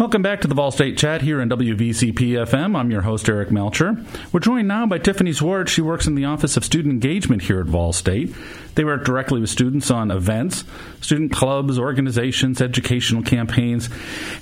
Welcome back to the Vol State Chat here in WVCP FM. I'm your host, Eric Melcher. We're joined now by Tiffany Zwart. She works in the Office of Student Engagement here at Vol State. They work directly with students on events, student clubs, organizations, educational campaigns,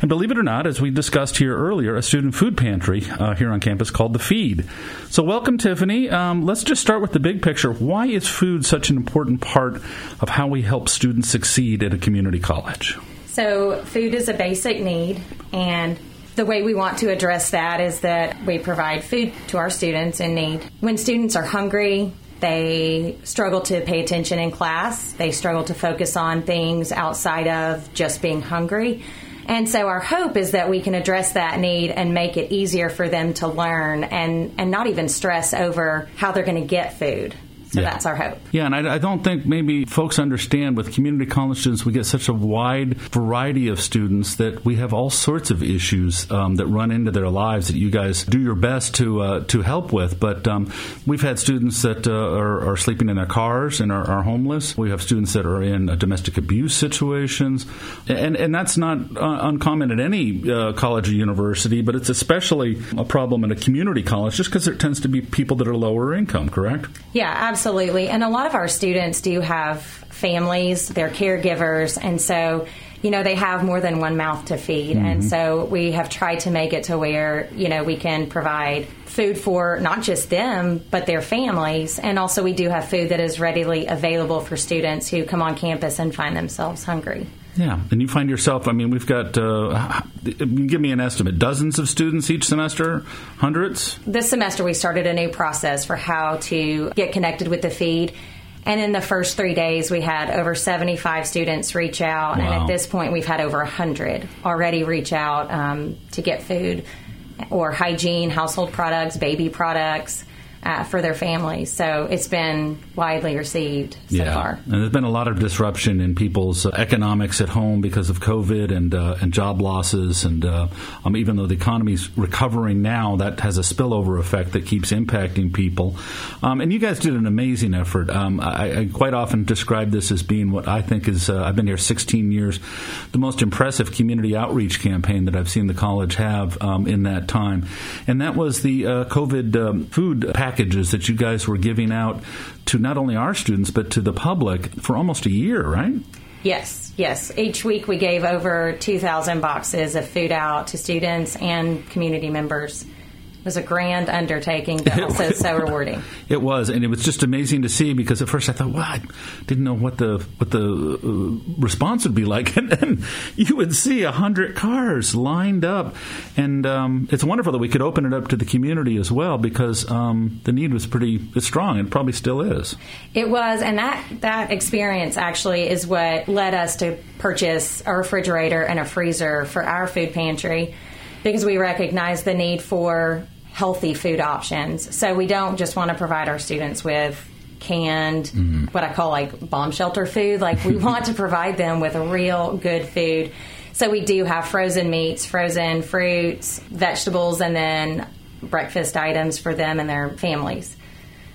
and believe it or not, as we discussed here earlier, a student food pantry uh, here on campus called The Feed. So, welcome, Tiffany. Um, let's just start with the big picture. Why is food such an important part of how we help students succeed at a community college? So, food is a basic need, and the way we want to address that is that we provide food to our students in need. When students are hungry, they struggle to pay attention in class, they struggle to focus on things outside of just being hungry. And so our hope is that we can address that need and make it easier for them to learn and, and not even stress over how they're going to get food. So yeah. that's our hope. Yeah, and I, I, don't think maybe folks understand with community college students, we get such a wide variety of students that we have all sorts of issues um, that run into their lives that you guys do your best to uh, to help with. But um, we've had students that uh, are, are, sleeping in their cars and are, are, homeless. We have students that are in uh, domestic abuse situations, and and that's not uh, uncommon at any uh, college or university, but it's especially a problem in a community college just because there tends to be people that are lower income. Correct? Yeah, absolutely Absolutely. And a lot of our students do have families, they're caregivers, and so you know they have more than one mouth to feed. Mm-hmm. and so we have tried to make it to where you know we can provide food for not just them but their families. And also we do have food that is readily available for students who come on campus and find themselves hungry yeah, and you find yourself. I mean, we've got. Uh, give me an estimate. Dozens of students each semester. Hundreds. This semester, we started a new process for how to get connected with the feed. And in the first three days, we had over 75 students reach out. Wow. And at this point, we've had over 100 already reach out um, to get food or hygiene, household products, baby products uh, for their families. So it's been widely received so yeah. far. And there's been a lot of disruption in people's uh, economics at home because of COVID and uh, and job losses. And uh, um, even though the economy's recovering now, that has a spillover effect that keeps impacting people. Um, and you guys did an amazing effort. Um, I, I, quite often describe this as being what I think is uh, I've been here 16 years, the most impressive community outreach campaign that I've seen the college have um, in that time. And that was the uh, COVID um, food package packages that you guys were giving out to not only our students but to the public for almost a year, right? Yes, yes. Each week we gave over 2,000 boxes of food out to students and community members was a grand undertaking, but also so rewarding. It was, and it was just amazing to see because at first I thought, well, I didn't know what the what the uh, response would be like, and then you would see a hundred cars lined up, and um, it's wonderful that we could open it up to the community as well because um, the need was pretty strong, and probably still is. It was, and that that experience actually is what led us to purchase a refrigerator and a freezer for our food pantry because we recognize the need for healthy food options. So we don't just want to provide our students with canned, mm-hmm. what I call like bomb shelter food. Like we want to provide them with a real good food. So we do have frozen meats, frozen fruits, vegetables, and then breakfast items for them and their families.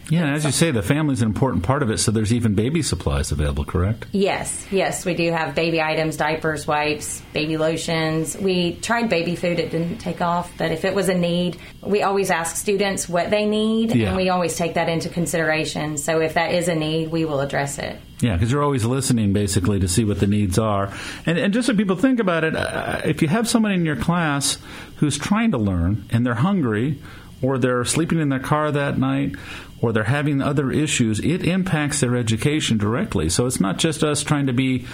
Yeah, as you say, the family's an important part of it, so there's even baby supplies available, correct? Yes, yes, we do have baby items, diapers, wipes, baby lotions. We tried baby food, it didn't take off, but if it was a need, we always ask students what they need, yeah. and we always take that into consideration. So if that is a need, we will address it. Yeah, because you're always listening basically to see what the needs are. And, and just so people think about it, uh, if you have someone in your class who's trying to learn and they're hungry, or they're sleeping in their car that night, or they're having other issues, it impacts their education directly. So it's not just us trying to be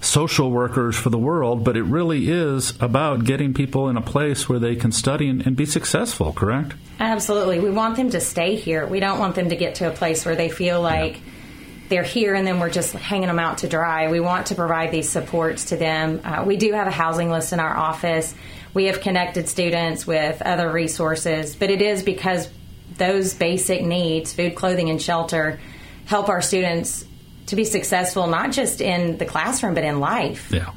social workers for the world, but it really is about getting people in a place where they can study and, and be successful, correct? Absolutely. We want them to stay here. We don't want them to get to a place where they feel like yeah. they're here and then we're just hanging them out to dry. We want to provide these supports to them. Uh, we do have a housing list in our office. We have connected students with other resources, but it is because those basic needs food, clothing, and shelter help our students to be successful, not just in the classroom, but in life. Yeah.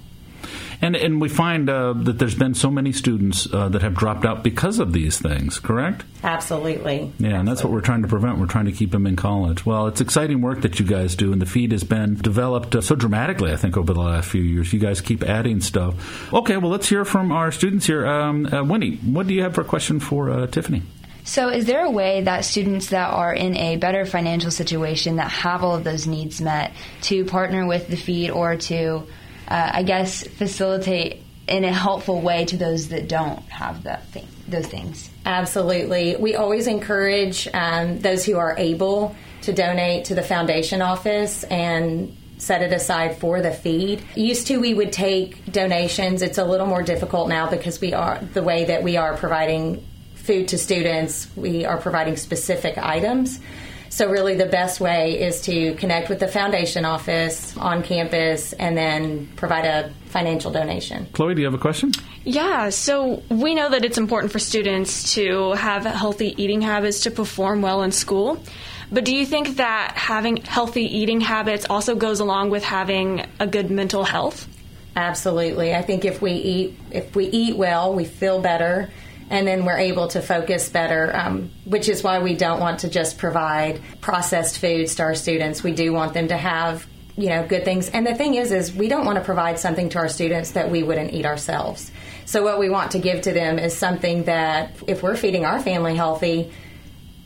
And and we find uh, that there's been so many students uh, that have dropped out because of these things. Correct? Absolutely. Yeah, Absolutely. and that's what we're trying to prevent. We're trying to keep them in college. Well, it's exciting work that you guys do, and the feed has been developed uh, so dramatically. I think over the last few years, you guys keep adding stuff. Okay, well, let's hear from our students here. Um, uh, Winnie, what do you have for a question for uh, Tiffany? So, is there a way that students that are in a better financial situation that have all of those needs met to partner with the feed or to, uh, I guess, facilitate in a helpful way to those that don't have that thing, those things? Absolutely. We always encourage um, those who are able to donate to the foundation office and set it aside for the feed. Used to we would take donations. It's a little more difficult now because we are the way that we are providing food to students, we are providing specific items. So, really, the best way is to connect with the foundation office on campus and then provide a financial donation. Chloe, do you have a question? Yeah, so we know that it's important for students to have healthy eating habits to perform well in school. But do you think that having healthy eating habits also goes along with having a good mental health? Absolutely. I think if we eat if we eat well, we feel better and then we're able to focus better, um, which is why we don't want to just provide processed foods to our students. We do want them to have you know good things. And the thing is is we don't want to provide something to our students that we wouldn't eat ourselves. So what we want to give to them is something that if we're feeding our family healthy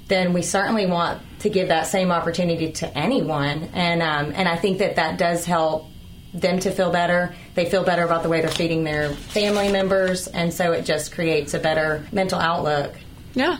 then we certainly want to give that same opportunity to anyone. And um, and i think that that does help them to feel better. They feel better about the way they're feeding their family members, and so it just creates a better mental outlook. Yeah.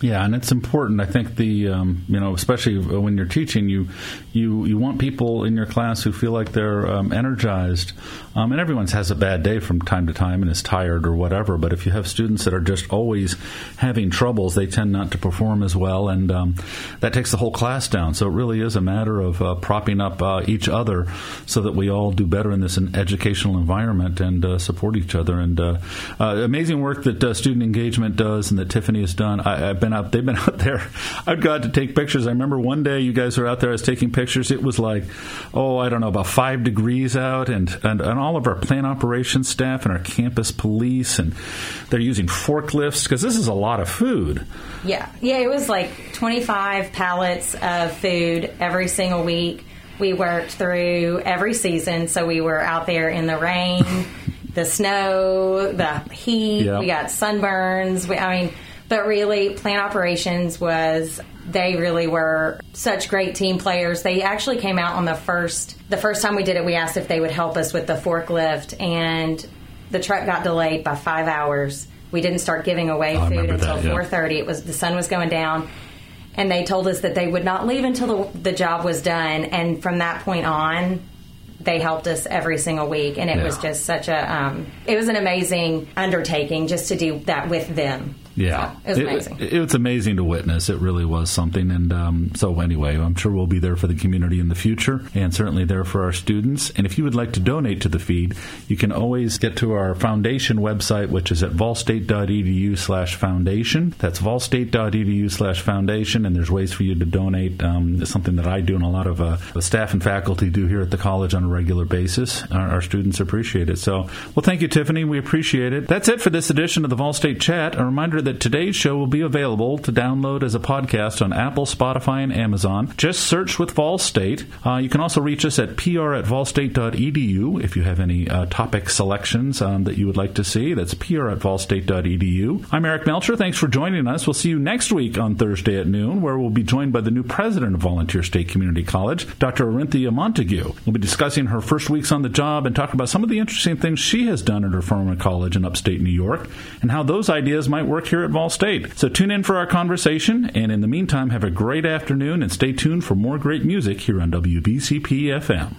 Yeah, and it's important. I think the um, you know especially when you're teaching, you you you want people in your class who feel like they're um, energized. Um, and everyone's has a bad day from time to time and is tired or whatever. But if you have students that are just always having troubles, they tend not to perform as well, and um, that takes the whole class down. So it really is a matter of uh, propping up uh, each other so that we all do better in this educational environment and uh, support each other. And uh, uh, amazing work that uh, student engagement does and that Tiffany has done. I, have been out; they've been out there. I've got to take pictures. I remember one day you guys were out there. I was taking pictures. It was like, oh, I don't know, about five degrees out, and and, and all of our plant operations staff and our campus police, and they're using forklifts because this is a lot of food. Yeah, yeah, it was like 25 pallets of food every single week. We worked through every season, so we were out there in the rain, the snow, the heat. Yep. We got sunburns. We, I mean, but really, plant operations was they really were such great team players. They actually came out on the first the first time we did it. We asked if they would help us with the forklift, and the truck got delayed by five hours. We didn't start giving away oh, food until that, yeah. four thirty. It was the sun was going down, and they told us that they would not leave until the, the job was done. And from that point on, they helped us every single week, and it yeah. was just such a um, it was an amazing undertaking just to do that with them. Yeah, so it was amazing. It, it, was amazing to witness. It really was something. And um, so, anyway, I'm sure we'll be there for the community in the future, and certainly there for our students. And if you would like to donate to the feed, you can always get to our foundation website, which is at volstate.edu/foundation. That's volstate.edu/foundation, and there's ways for you to donate. Um, it's something that I do, and a lot of uh, the staff and faculty do here at the college on a regular basis. Our, our students appreciate it. So, well, thank you, Tiffany. We appreciate it. That's it for this edition of the Vol State Chat. A reminder that today's show will be available to download as a podcast on Apple, Spotify, and Amazon. Just search with Vol State. Uh, you can also reach us at pr at volstate.edu if you have any uh, topic selections um, that you would like to see. That's pr at volstate.edu. I'm Eric Melcher. Thanks for joining us. We'll see you next week on Thursday at noon, where we'll be joined by the new president of Volunteer State Community College, Dr. Orinthia Montague. We'll be discussing her first weeks on the job and talk about some of the interesting things she has done at her former college in upstate New York and how those ideas might work here at Vol State. So tune in for our conversation, and in the meantime, have a great afternoon and stay tuned for more great music here on WVCP FM.